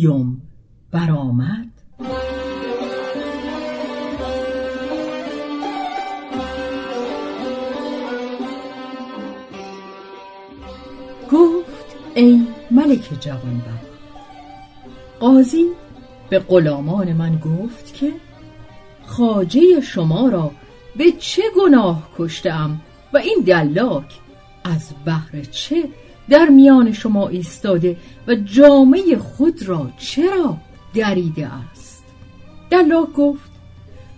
شب سیوم برآمد. گفت ای ملک جوانبخت قاضی به غلامان من گفت که خاجه شما را به چه گناه کشتم و این دلاک از بهر چه در میان شما ایستاده و جامعه خود را چرا دریده است؟ دلاک گفت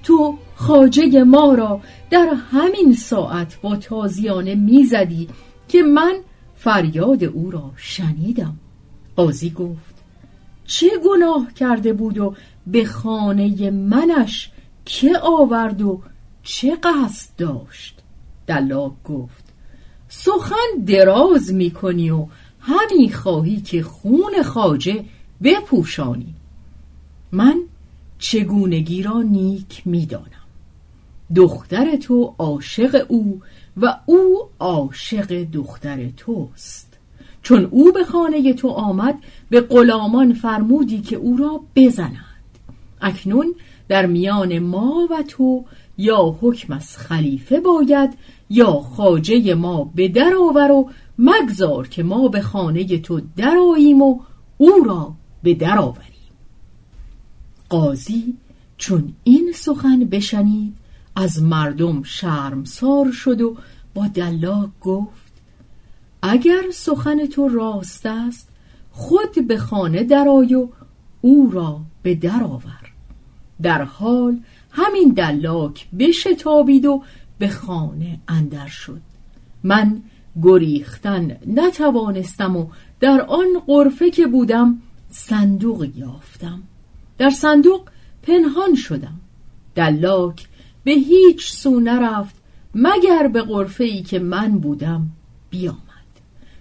تو خاجه ما را در همین ساعت با تازیانه می‌زدی که من فریاد او را شنیدم. قاضی گفت چه گناه کرده بود و به خانه منش که آورد و چه قصد داشت؟ دلاک گفت سخن دراز می‌کنی و همی خواهی که خون خاجه بپوشانی. من چگونگی را نیک می‌دانم. دختر تو عاشق او و او عاشق دختر توست. چون او به خانه تو آمد به غلامان فرمودی که او را بزنند اکنون در میان ما و تو یا حکم از خلیفه باید یا خاجه ما به در آور و مگذار که ما به خانه تو درآییم و او را به در آوریم. قاضی چون این سخن بشنید از مردم شرمسار شد و با دلاک گفت اگر سخن تو راست است خود به خانه درآی و او را به در آور. در حال همین دلاک بشتابید و به خانه اندر شد. من گریختن نتوانستم و در آن قرفه که بودم صندوق یافتم. در صندوق پنهان شدم. دلاک به هیچ سو نرفت مگر به قرفه ای که من بودم بیامد.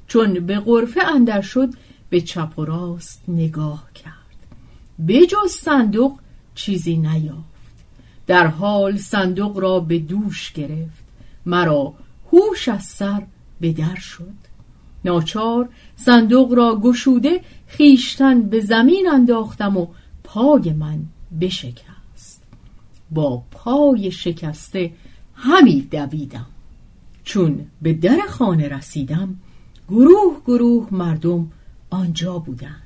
چون به قرفه اندر شد به چپ و راست نگاه کرد. به جز صندوق چیزی نیافت. در حال صندوق را به دوش گرفت. مرا هوش از سر به در شد. ناچار صندوق را گشوده خیشتن به زمین انداختم و پای من بشکست. با پای شکسته همی دویدم. چون به در خانه رسیدم گروه گروه مردم آنجا بودند.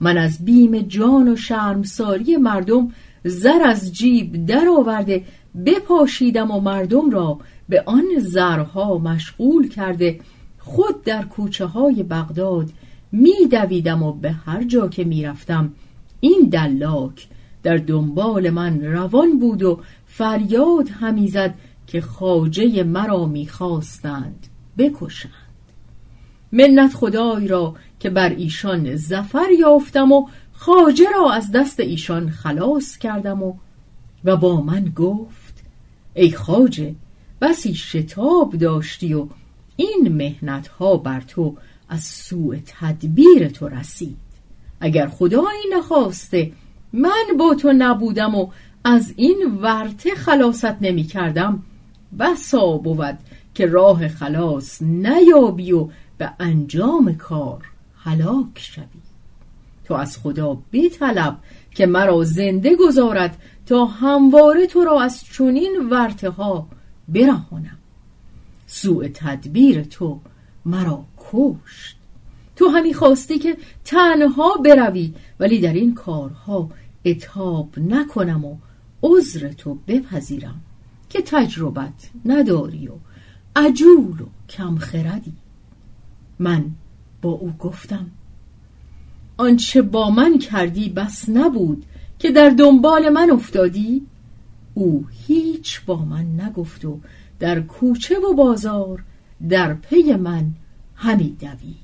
من از بیم جان و شرمساری مردم زر از جیب در آورده بپاشیدم و مردم را به آن زرها مشغول کرده. خود در کوچه های بغداد میدویدم و به هر جا که می‌رفتم این دلاک در دنبال من روان بود و فریاد همی زد که خاجه مرا می‌خواستند بکشند. منت خدای را که بر ایشان زفر یافتم و خاجه را از دست ایشان خلاص کردم و و با من گفت ای خاجه بسی شتاب داشتی و این مهنت ها بر تو از سوء تدبیر تو رسید. اگر خدایی نخواسته من با تو نبودم و از این ورته خلاصت نمی کردم بسا بود که راه خلاص نیابی و به انجام کار هلاک شوی. تو از خدا بطلب که مرا زنده گذارد تا همواره تو را از چنین ورته ها برهانم. سوء تدبیر تو مرا کشت. تو همی خواستی که تنها بروی ولی در این کارها اتاب نکنم و عذر تو بپذیرم که تجربت نداری و عجول و کم خردی. من با او گفتم آنچه با من کردی بس نبود که در دنبال من افتادی؟ او هیچ با من نگفت و در کوچه و بازار در پی من همی دوید.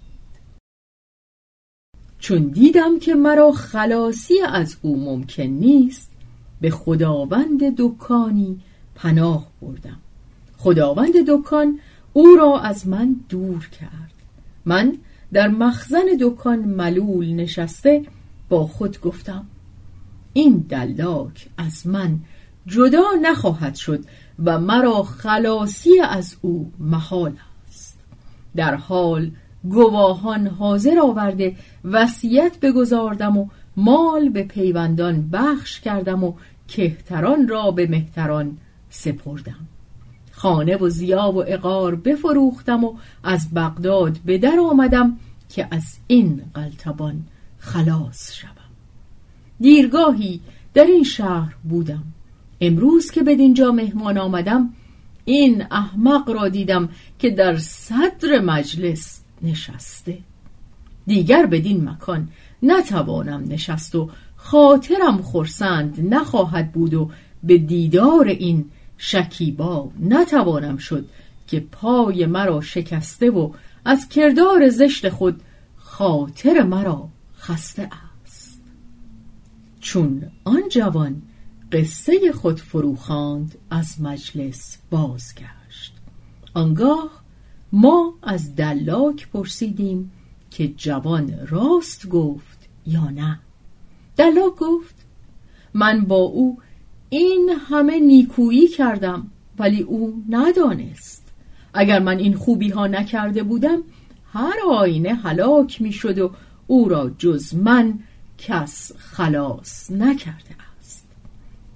چون دیدم که مرا خلاصی از او ممکن نیست به خداوند دکانی پناه بردم. خداوند دکان او را از من دور کرد. من در مخزن دکان ملول نشسته با خود گفتم این دلاک از من جدا نخواهد شد و مرا خلاصی از او محال است. در حال گواهان حاضر آورده وصیت بگذاردم و مال به پیوندان بخش کردم و کهتران را به مهتران سپردم. خانه و زیاب و اقار بفروختم و از بغداد به در آمدم که از این قلتبان خلاص شوم. دیرگاهی در این شهر بودم. امروز که به دینجا مهمان آمدم این احمق را دیدم که در صدر مجلس نشسته. دیگر بدین مکان نتوانم نشست و خاطرم خرسند نخواهد بود و به دیدار این شکیبا نتوانم شد که پای مرا شکسته و از کردار زشت خود خاطر مرا خسته است. چون آن جوان قصه خود فروخاند از مجلس بازگشت. آنگاه ما از دلاک پرسیدیم که جوان راست گفت یا نه. دلاک گفت من با او این همه نیکویی کردم ولی او ندانست. اگر من این خوبی ها نکرده بودم هر آینه هلاک می شد و او را جز من کس خلاص نکرده است.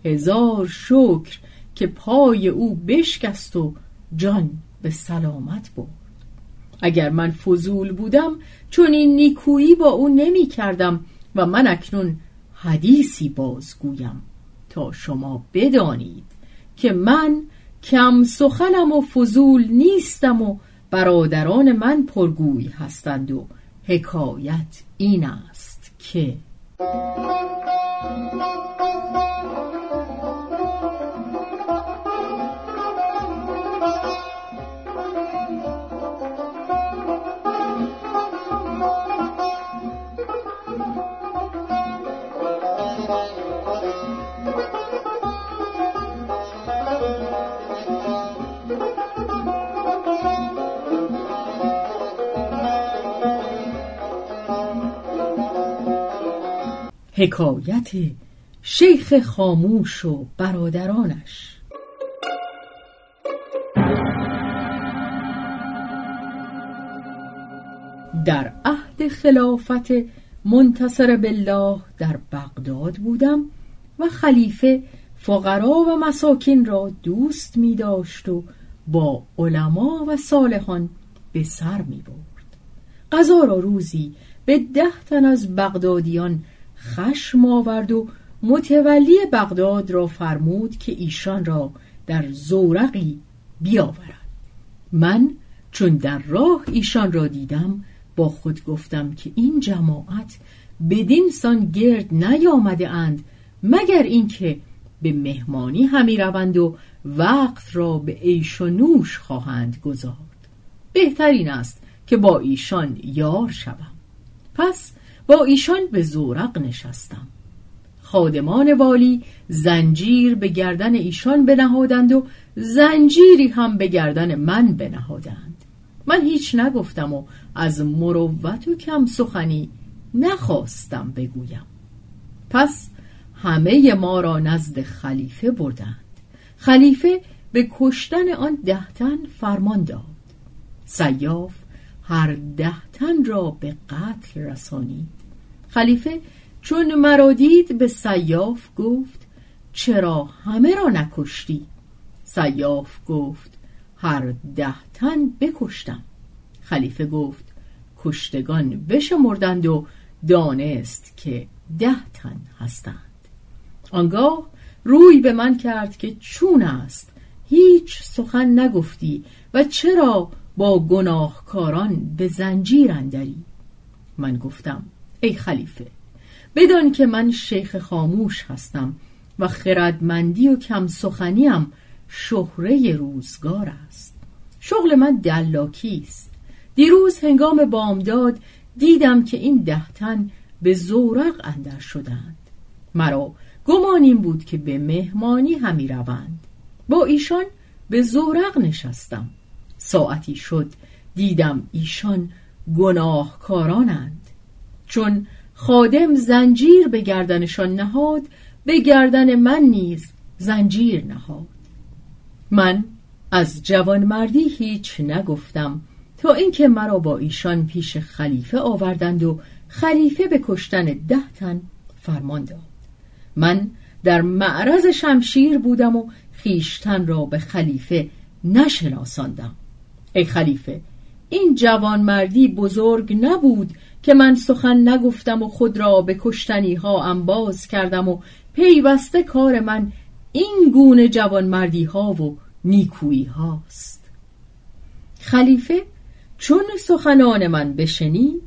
هزار شکر که پای او بشکست و جان به سلامت برد. اگر من فضول بودم چون این نیکویی با او نمی کردم و من اکنون حدیثی بازگویم. تا شما بدانید که من کم سخنم و فضول نیستم و برادران من پرگوی هستند و حکایت این است که حکایت شیخ خاموش و برادرانش. در عهد خلافت منتصر بالله در بغداد بودم و خلیفه فقرا و مساکین را دوست می داشت و با علما و صالحان به سر می برد. قضا را روزی به ده تن از بغدادیان خشم آورد و متولی بغداد را فرمود که ایشان را در زورقی بیاورد من چون در راه ایشان را دیدم با خود گفتم که این جماعت بدین سان گرد نیامده اند مگر اینکه به مهمانی همی روند و وقت را به عیش و نوش خواهند گذارد. بهترین است که با ایشان یار شوم. پس با ایشان به زورق نشستم. خادمان والی زنجیر به گردن ایشان بنهادند و زنجیری هم به گردن من بنهادند. من هیچ نگفتم و از مروت و کم سخنی نخواستم بگویم. پس همه ما را نزد خلیفه بردند. خلیفه به کشتن آن دهتن فرمان داد. سیاف هر ده تن را به قتل رسانید. خلیفه چون مرا دید به سیاف گفت چرا همه را نکشتی؟ سیاف گفت هر ده تن بکشتم. خلیفه گفت کشتگان بشمردند و دانست که ده تن هستند. آنگاه روی به من کرد که چون است هیچ سخن نگفتی و چرا با گناهکاران به زنجیر اندری. من گفتم ای خلیفه بدان که من شیخ خاموش هستم و خردمندی و کم سخنیم شهره روزگار است. شغل من دلاکی است. دیروز هنگام بامداد دیدم که این دهتن به زورق اندر شدند. مرا گمانیم بود که به مهمانی همی روند. با ایشان به زورق نشستم. ساعتی شد. دیدم ایشان گناهکارانند. چون خادم زنجیر به گردنشان نهاد به گردن من نیز زنجیر نهاد. من از جوانمردی هیچ نگفتم تا اینکه مرا با ایشان پیش خلیفه آوردند و خلیفه به کشتن ده تن فرمان داد. من در معرض شمشیر بودم و خیشتن را به خلیفه نشناساندم. ای خلیفه این جوانمردی بزرگ نبود که من سخن نگفتم و خود را به کشتنی ها انباز کردم و پیوسته کار من این گونه جوانمردی ها و نیکویی هاست خلیفه چون سخنان من بشنید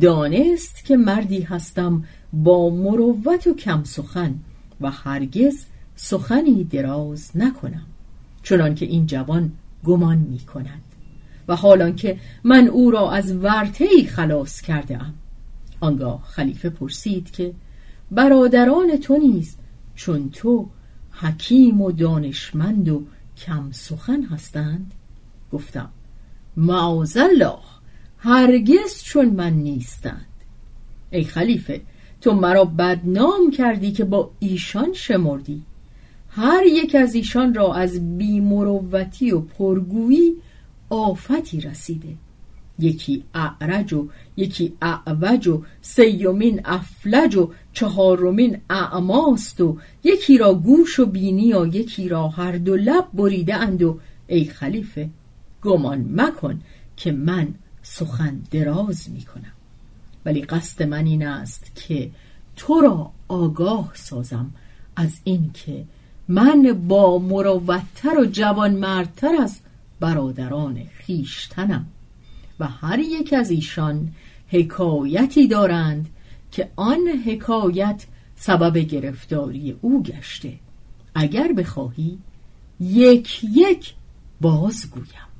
دانست که مردی هستم با مروت و کم سخن و هرگز سخنی دراز نکنم چنان که این جوان گمان می کند و حالان که من او را از ورطه‌ای خلاص کرده ام آنگاه خلیفه پرسید که برادران تو نیز چون تو حکیم و دانشمند و کم سخن هستند؟ گفتم معاذالله هرگز چون من نیستند. ای خلیفه تو مرا بدنام کردی که با ایشان شمردی. هر یک از ایشان را از بیمروتی و پرگویی آفتی رسیده. یکی اعرج و یکی اعوج و سیومین افلج و چهارمین اعماست و یکی را گوش و بینی و یکی را هر دو لب بریده اند و ای خلیفه گمان مکن که من سخن دراز می کنم. ولی قصد من این است که تو را آگاه سازم از اینکه من با مروتتر و جوانمردتر از برادران خیشتنم و هر یک از ایشان حکایتی دارند که آن حکایت سبب گرفتاری او گشته. اگر بخواهی یک یک بازگویم.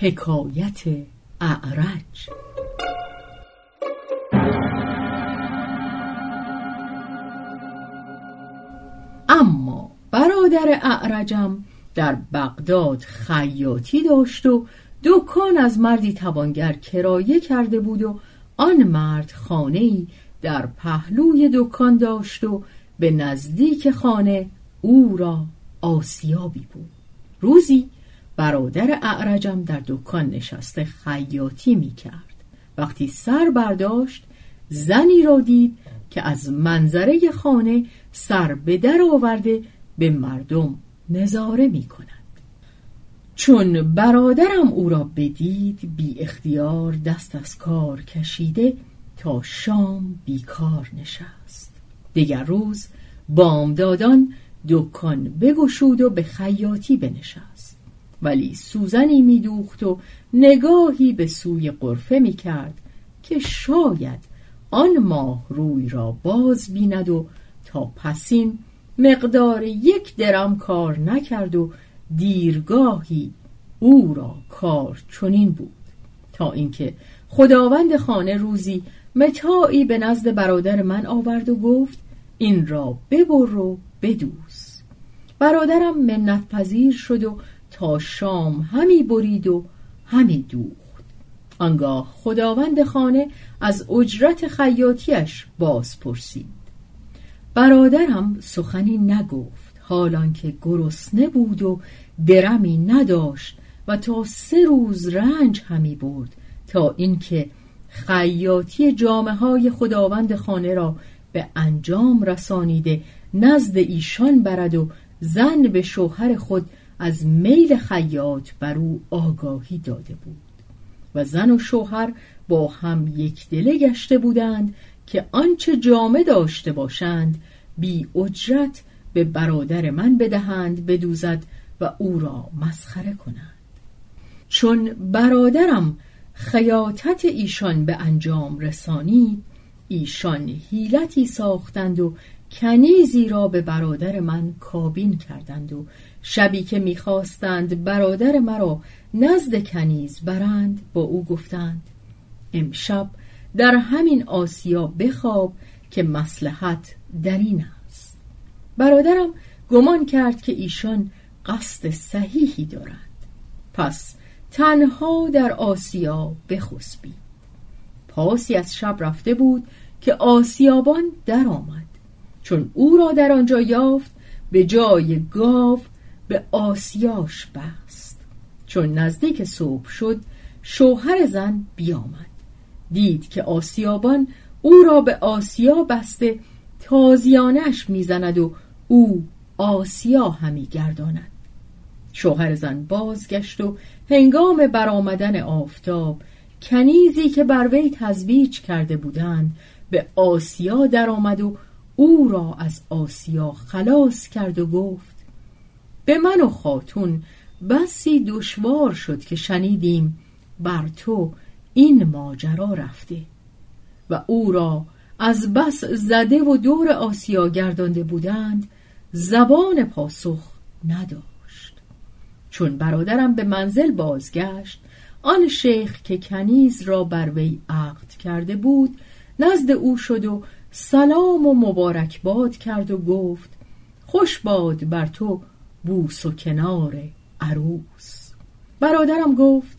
حکایت اعرج. اما برادر اعرجم در بغداد خیاطی داشت و دکان از مردی توانگر کرایه کرده بود و آن مرد خانه در پهلوی دکان داشت و به نزدیک خانه او را آسیابی بود. روزی برادر اعرجم در دکان نشسته خیاطی می کرد وقتی سر برداشت زنی را دید که از منظره خانه سر به در آورده به مردم نظاره می کند چون برادرم او را بدید بی اختیار دست از کار کشیده تا شام بیکار نشست. دیگر روز بامدادان دکان بگشود و به خیاطی بنشست. ولی سوزنی میدوخت و نگاهی به سوی قرفه می‌کرد که شاید آن ماه روی را باز بیند و تا پسین مقدار یک درم کار نکرد و دیرگاهی او را کار چنین بود. تا اینکه خداوند خانه روزی متاعی به نزد برادر من آورد و گفت این را ببر و بدوز. برادرم منت پذیر شد و تا شام همی برید و همی دوخت. آنگاه خداوند خانه از اجرت خیاطیش باز پرسید. برادرم سخنی نگفت حالان که گرسنه بود و درمی نداشت و تا سه روز رنج همی برد تا اینکه خیاطی جامعه های خداوند خانه را به انجام رسانیده نزد ایشان برد و زن به شوهر خود از میل خیاط بر او آگاهی داده بود و زن و شوهر با هم یک دله گشته بودند که آنچه جامه داشته باشند بی اجرت به برادر من بدهند بدوزد و او را مسخره کنند. چون برادرم خیاطت ایشان به انجام رسانی ایشان هیلتی ساختند و کنیزی را به برادر من کابین کردند و شبی که می‌خواستند برادر مرا نزد کنیز برند با او گفتند امشب در همین آسیا بخواب که مسلحت در این است. برادرم گمان کرد که ایشان قصد صحیحی دارند. پس تنها در آسیا بخسبید. پاسی از شب رفته بود که آسیابان در آمد چون او را در آنجا یافت به جای گاو به آسیاش بست. چون نزدیک صبح شد شوهر زن بیامد. دید که آسیابان او را به آسیا بسته تازیانش می‌زند و او آسیا همی گرداند. شوهر زن بازگشت و هنگام برآمدن آفتاب کنیزی که بر وی تزویج کرده بودند به آسیا درآمد و او را از آسیا خلاص کرد و گفت به من و خاتون بسی دشوار شد که شنیدیم بر تو این ماجرا رفته و او را از بس زده و دور آسیا گردانده بودند زبان پاسخ نداشت. چون برادرم به منزل بازگشت آن شیخ که کنیز را بر وی عقد کرده بود نزد او شد و سلام و مبارکباد کرد و گفت خوش باد بر تو بوس و کنار عروس. برادرم گفت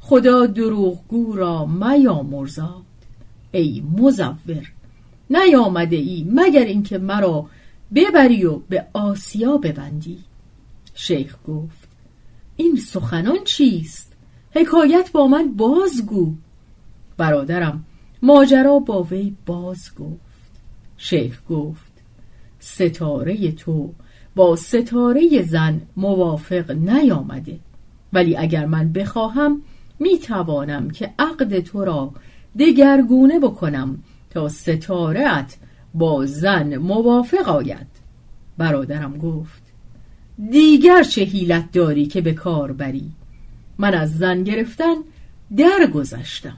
خدا دروغگو را میامرزاد ای مزور نیامده ای مگر اینکه مرا ببری و به آسیا ببندی؟ شیخ گفت این سخنان چیست؟ حکایت با من بازگو. برادرم ماجرا با وی باز گفت. شیخ گفت ستاره تو با ستاره زن موافق نیامده. ولی اگر من بخواهم می توانم که عقد تو را دگرگونه بکنم تا ستارت با زن موافق آید. برادرم گفت دیگر چه حیلت داری که به کار بری؟ من از زن گرفتن درگذشتم.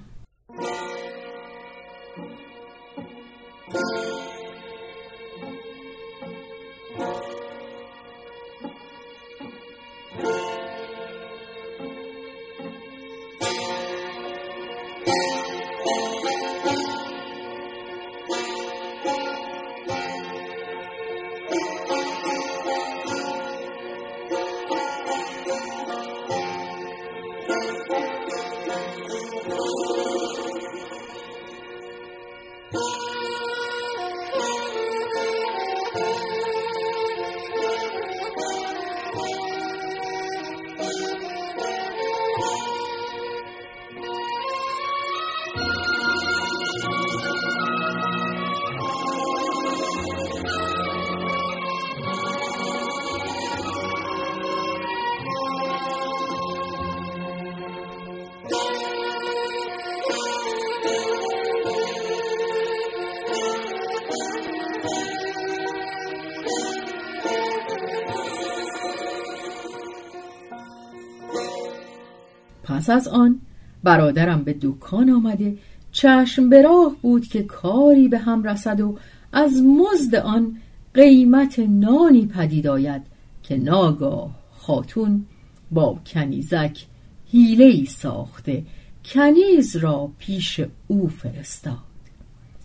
پس از آن برادرم به دکان آمده چشم به راه بود که کاری به هم رسد و از مزد آن قیمت نانی پدید آید که ناگاه خاتون با کنیزک حیله ای ساخته کنیز را پیش او فرستاد.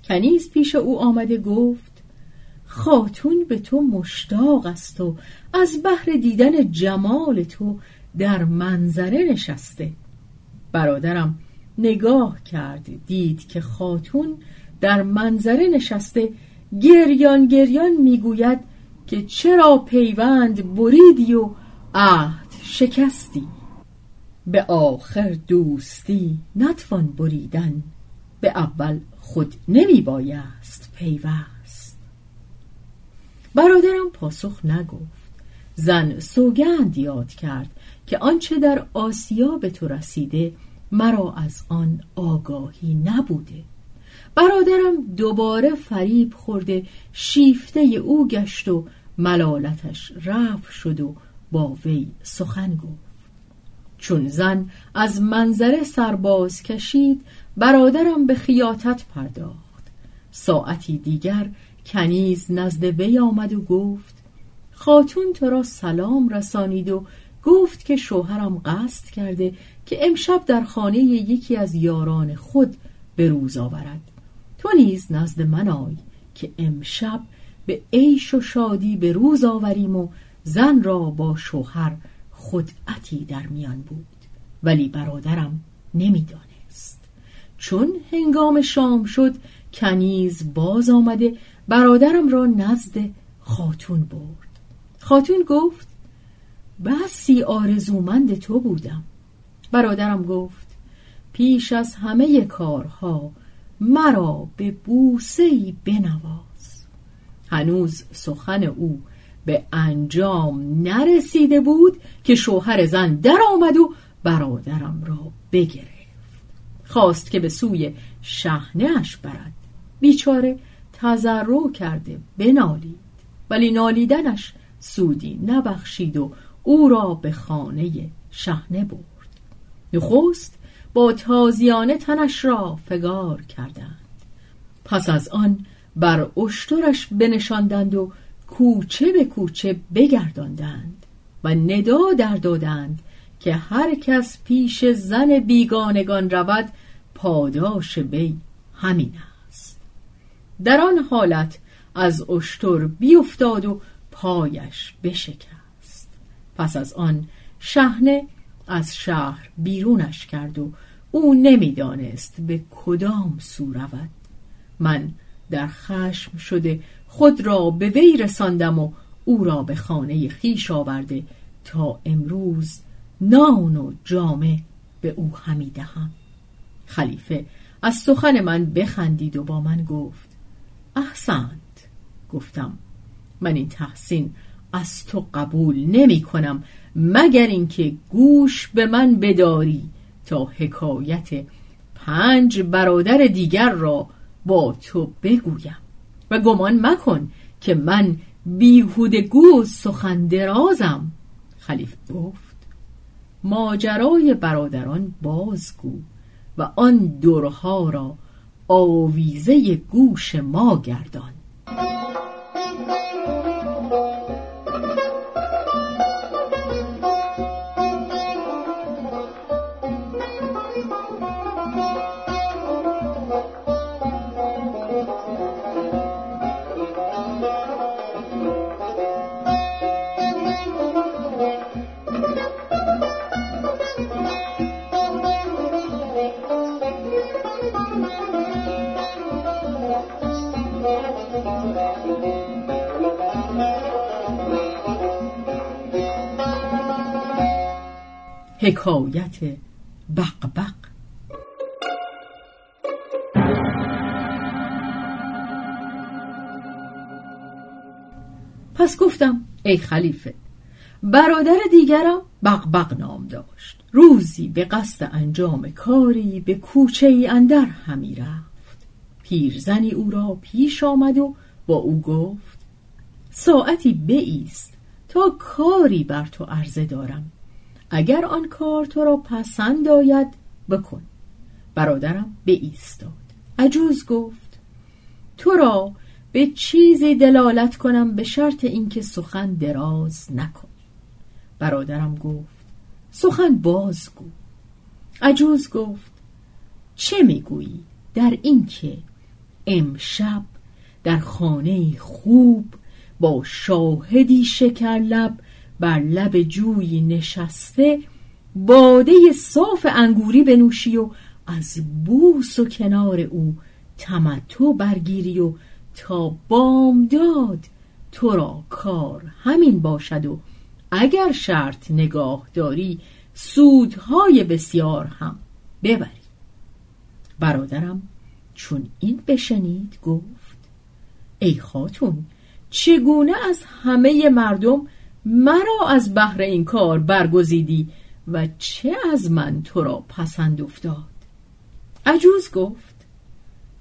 کنیز پیش او آمده گفت خاتون به تو مشتاق است و از بحر دیدن جمال تو در منظره نشسته. برادرم نگاه کرد دید که خاتون در منظره نشسته گریان گریان می‌گوید که چرا پیوند بریدی و عهد شکستی؟ به آخر دوستی نتوان بریدن به اول خود نمی بایست پیوست. برادرم پاسخ نگفت. زن سوگند یاد کرد. که آنچه در آسیا به تو رسیده مرا از آن آگاهی نبوده. برادرم دوباره فریب خورده شیفته او گشت و ملالتش رفع شد و با وی سخن گفت. چون زن از منظره سرباز کشید برادرم به خیاطت پرداخت. ساعتی دیگر کنیز نزد وی آمد و گفت خاتون تو را سلام رسانید و گفت که شوهرم قصد کرده که امشب در خانه یکی از یاران خود به روز آورد. تو نیز نزد من آی که امشب به عیش و شادی به روز آوریم و زن را با شوهر خدعتی در میان بود. ولی برادرم نمی‌دانست. چون هنگام شام شد کنیز باز آمده برادرم را نزد خاتون برد. خاتون گفت بسی آرزومند تو بودم. برادرم گفت پیش از همه کارها مرا به بوسه بنواز. هنوز سخن او به انجام نرسیده بود که شوهر زن در آمد و برادرم را بگرفت. خواست که به سوی شهنهش برد. بیچاره تذرع کرده بنالید. ولی نالیدنش سودی نبخشید و او را به خانه شهنه برد. نخست با تازیانه تنش را فگار کردند. پس از آن بر اشترش بنشاندند و کوچه به کوچه بگرداندند و ندا در دادند که هر کس پیش زن بیگانگان رود پاداش وی همین است. در آن حالت از اشتر بیفتاد و پایش بشکست. پس از آن شهنه از شهر بیرونش کرد و او نمی‌دانست به کدام سو رود. من در خشم شده خود را به وی رساندم و او را به خانه خیش آورده تا امروز نان و جامه به او همی دهم. خلیفه از سخن من بخندید و با من گفت احسنت. گفتم من این تحسین از تو قبول نمی کنم مگر اینکه گوش به من بداری تا حکایت پنج برادر دیگر را با تو بگویم. و گمان مکن که من بیهودگو سخن درازم. خلیفه گفت ماجرای برادران بازگو و آن دورها را آویزه گوش ما گردان. حکایت بقبق پس گفتم ای خلیفه برادر دیگرم بقبق نام داشت. روزی به قصد انجام کاری به کوچه ای اندر همی رفت. پیرزنی او را پیش آمد و با او گفت ساعتی بیست تا کاری بر تو عرضه دارم. اگر آن کار تو را پسند آید بکن. برادرم به ایستاد. عجوز گفت تو را به چیزی دلالت کنم به شرط اینکه سخن دراز نکنی. برادرم گفت سخن بازگو عجوز گفت چه می‌گویی؟ در اینکه امشب در خانه خوب با شاهدی شکر لب بر لب جوی نشسته باده صاف انگوری بنوشی و از بوس و کنار او تمتع برگیری و تا بامداد تو را کار همین باشد و اگر شرط نگاه داری سودهای بسیار هم ببری. برادرم چون این بشنید گفت ای خاتون چگونه از همه مردم مرا از بهر این کار برگزیدی و چه از من تو را پسند افتاد؟ عجوز گفت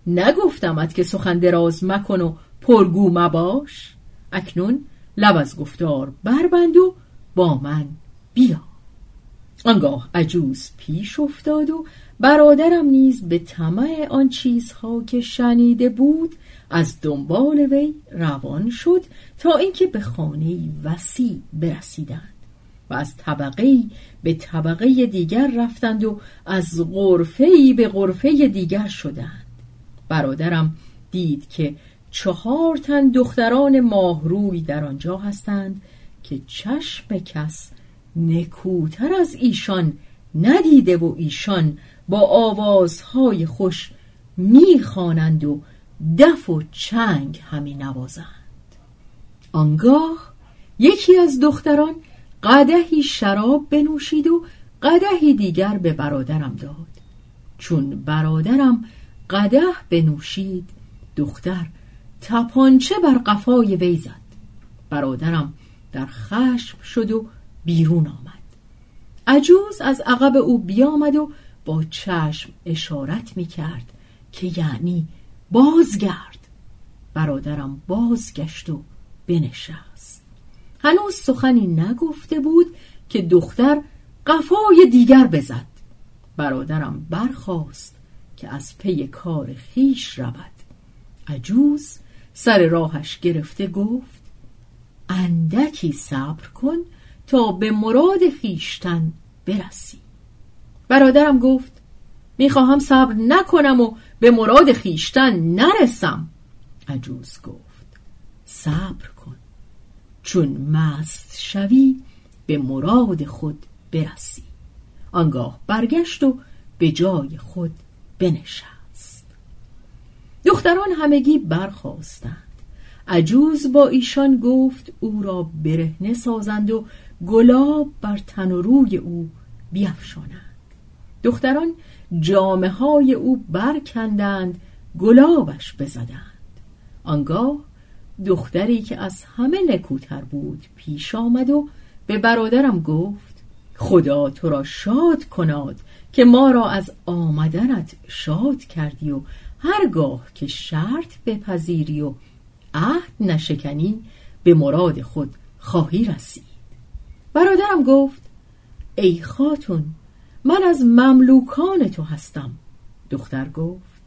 نگفتمت که سخن دراز مکن و پرگو مباش. اکنون لب از گفتار بربند و با من بیا. آنگاه عجوز پیش افتاد و برادرم نیز به طمع آن چیزها که شنیده بود از دنبال وی روان شد تا اینکه به خانه وسیع برسیدند و از طبقه به طبقه دیگر رفتند و از غرفه به غرفه دیگر شدند. برادرم دید که چهار تن دختران ماهروی در آنجا هستند که چشم کس نکوتر از ایشان ندیده و ایشان با آوازهای خوش می‌خوانند و دف و چنگ همی نوازند. آنگاه یکی از دختران قدهی شراب بنوشید و قدهی دیگر به برادرم داد. چون برادرم قده بنوشید دختر تپانچه بر قفای وی زد. برادرم در خشم شد و بیرون آمد. عجوز از عقب او بیامد و با چشم اشارت می کرد که یعنی بازگرد. برادرم بازگشت و بنشست. هنوز سخنی نگفته بود که دختر قفای دیگر بزد. برادرم برخاست که از پی کار خیش رود. عجوز سر راهش گرفته گفت اندکی صبر کن تا به مراد خیشتن برسی. برادرم گفت می‌خواهم صبر نکنم و به مراد خیشتن نرسم. عجوز گفت صبر کن. چون مست شوی به مراد خود برسی. آنگاه برگشت و به جای خود بنشست. دختران همگی برخواستند عجوز با ایشان گفت او را برهنه سازند و گلاب بر تن و روی او بیفشانند. دختران جامه های او برکندند گلابش بزدند. آنگاه دختری که از همه نکوتر بود پیش آمد و به برادرم گفت خدا تو را شاد کناد که ما را از آمدنت شاد کردی و هرگاه که شرط بپذیری و عهد نشکنی به مراد خود خواهی رسید. برادرم گفت ای خاتون من از مملوکان تو هستم. دختر گفت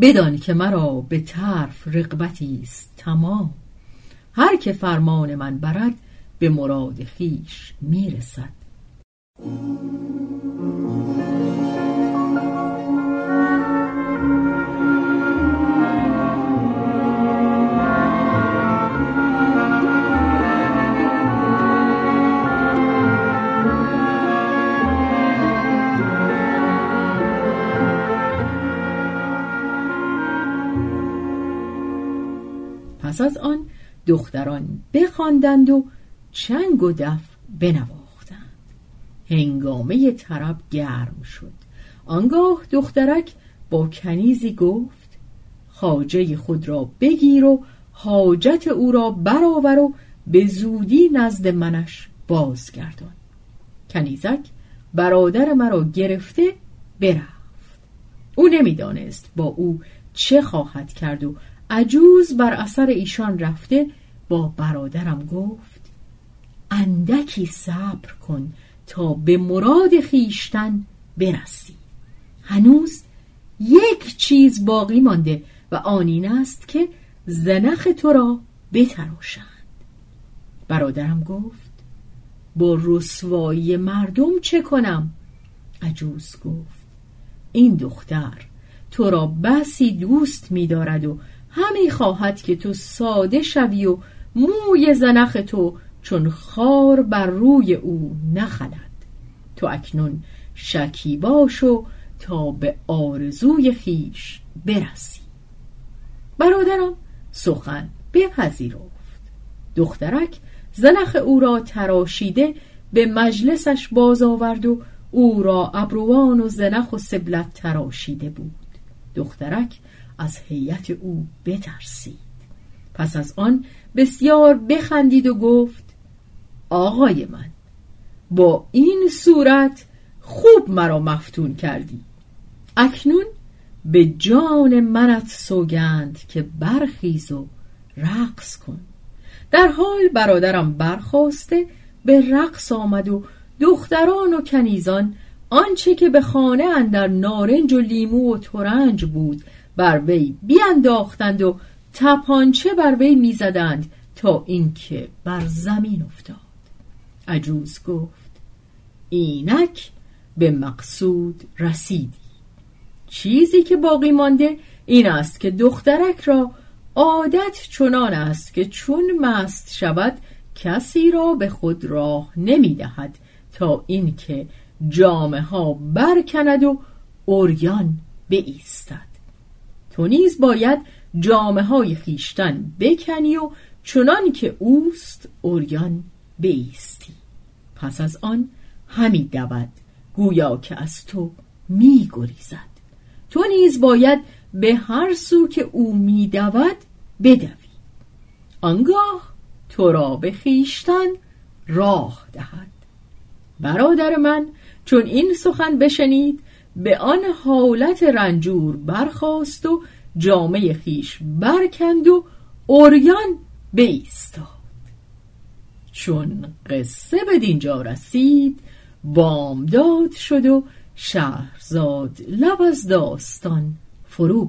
بدانی که مرا به طرف رقبتی است تمام. هر که فرمان من برد به مراد خیش می‌رسد. پس از آن دختران بخواندند و چنگ و دف بنواختند. هنگامه طرب گرم شد. آنگاه دخترک با کنیزی گفت خاجه خود را بگیر و حاجت او را برآور و به زودی نزد منش بازگردان. کنیزک برادر مرا گرفته برفت. او نمی‌دانست با او چه خواهد کرد و عجوز بر اثر ایشان رفته با برادرم گفت اندکی صبر کن تا به مراد خیشتن برسی. هنوز یک چیز باقی مانده و آن این است که زنخ تو را بتراشند. برادرم گفت با رسوایی مردم چه کنم؟ عجوز گفت این دختر تو را بسی دوست می‌دارد و همی خواهد که تو ساده شوی و موی زنخ تو چون خار بر روی او نخلد. تو اکنون شکیباش و تا به آرزوی خیش برسی. برادرم سخن بپذیرفت. دخترک زنخ او را تراشیده به مجلسش باز آورد و او را ابروان و زنخ و سبلت تراشیده بود. دخترک از هیئت او بترسید. پس از آن بسیار بخندید و گفت آقای من با این صورت خوب مرا مفتون کردی. اکنون به جان منت سوگند که برخیز و رقص کن. در حال برادرم برخواسته به رقص آمد و دختران و کنیزان آنچه که به خانه اندر نارنج و لیمو و ترنج بود بر وی بیانداختند و تپانچه بر وی می‌زدند تا اینکه بر زمین افتاد. عجوز گفت اینک به مقصود رسیدی. چیزی که باقی مانده این است که دخترک را عادت چنان است که چون مست شود کسی را به خود راه نمی دهد تا اینکه جامه ها برکند و اوریان بایستد. تو نیز باید جامه های خیشتن بکنی و چنان که اوست اوریان بیستی. پس از آن همی دود گویا که از تو می گریزد. تو نیز باید به هر سو که او می دود بدوی. آنگاه تو را به خیشتن راه دهد. برادر من چون این سخن بشنید به آن حالت رنجور برخاست و جامعه خیش برکند و اوریان بیستاد. چون قصه به دینجا رسید بامداد شد و شهرزاد لب از داستان فرو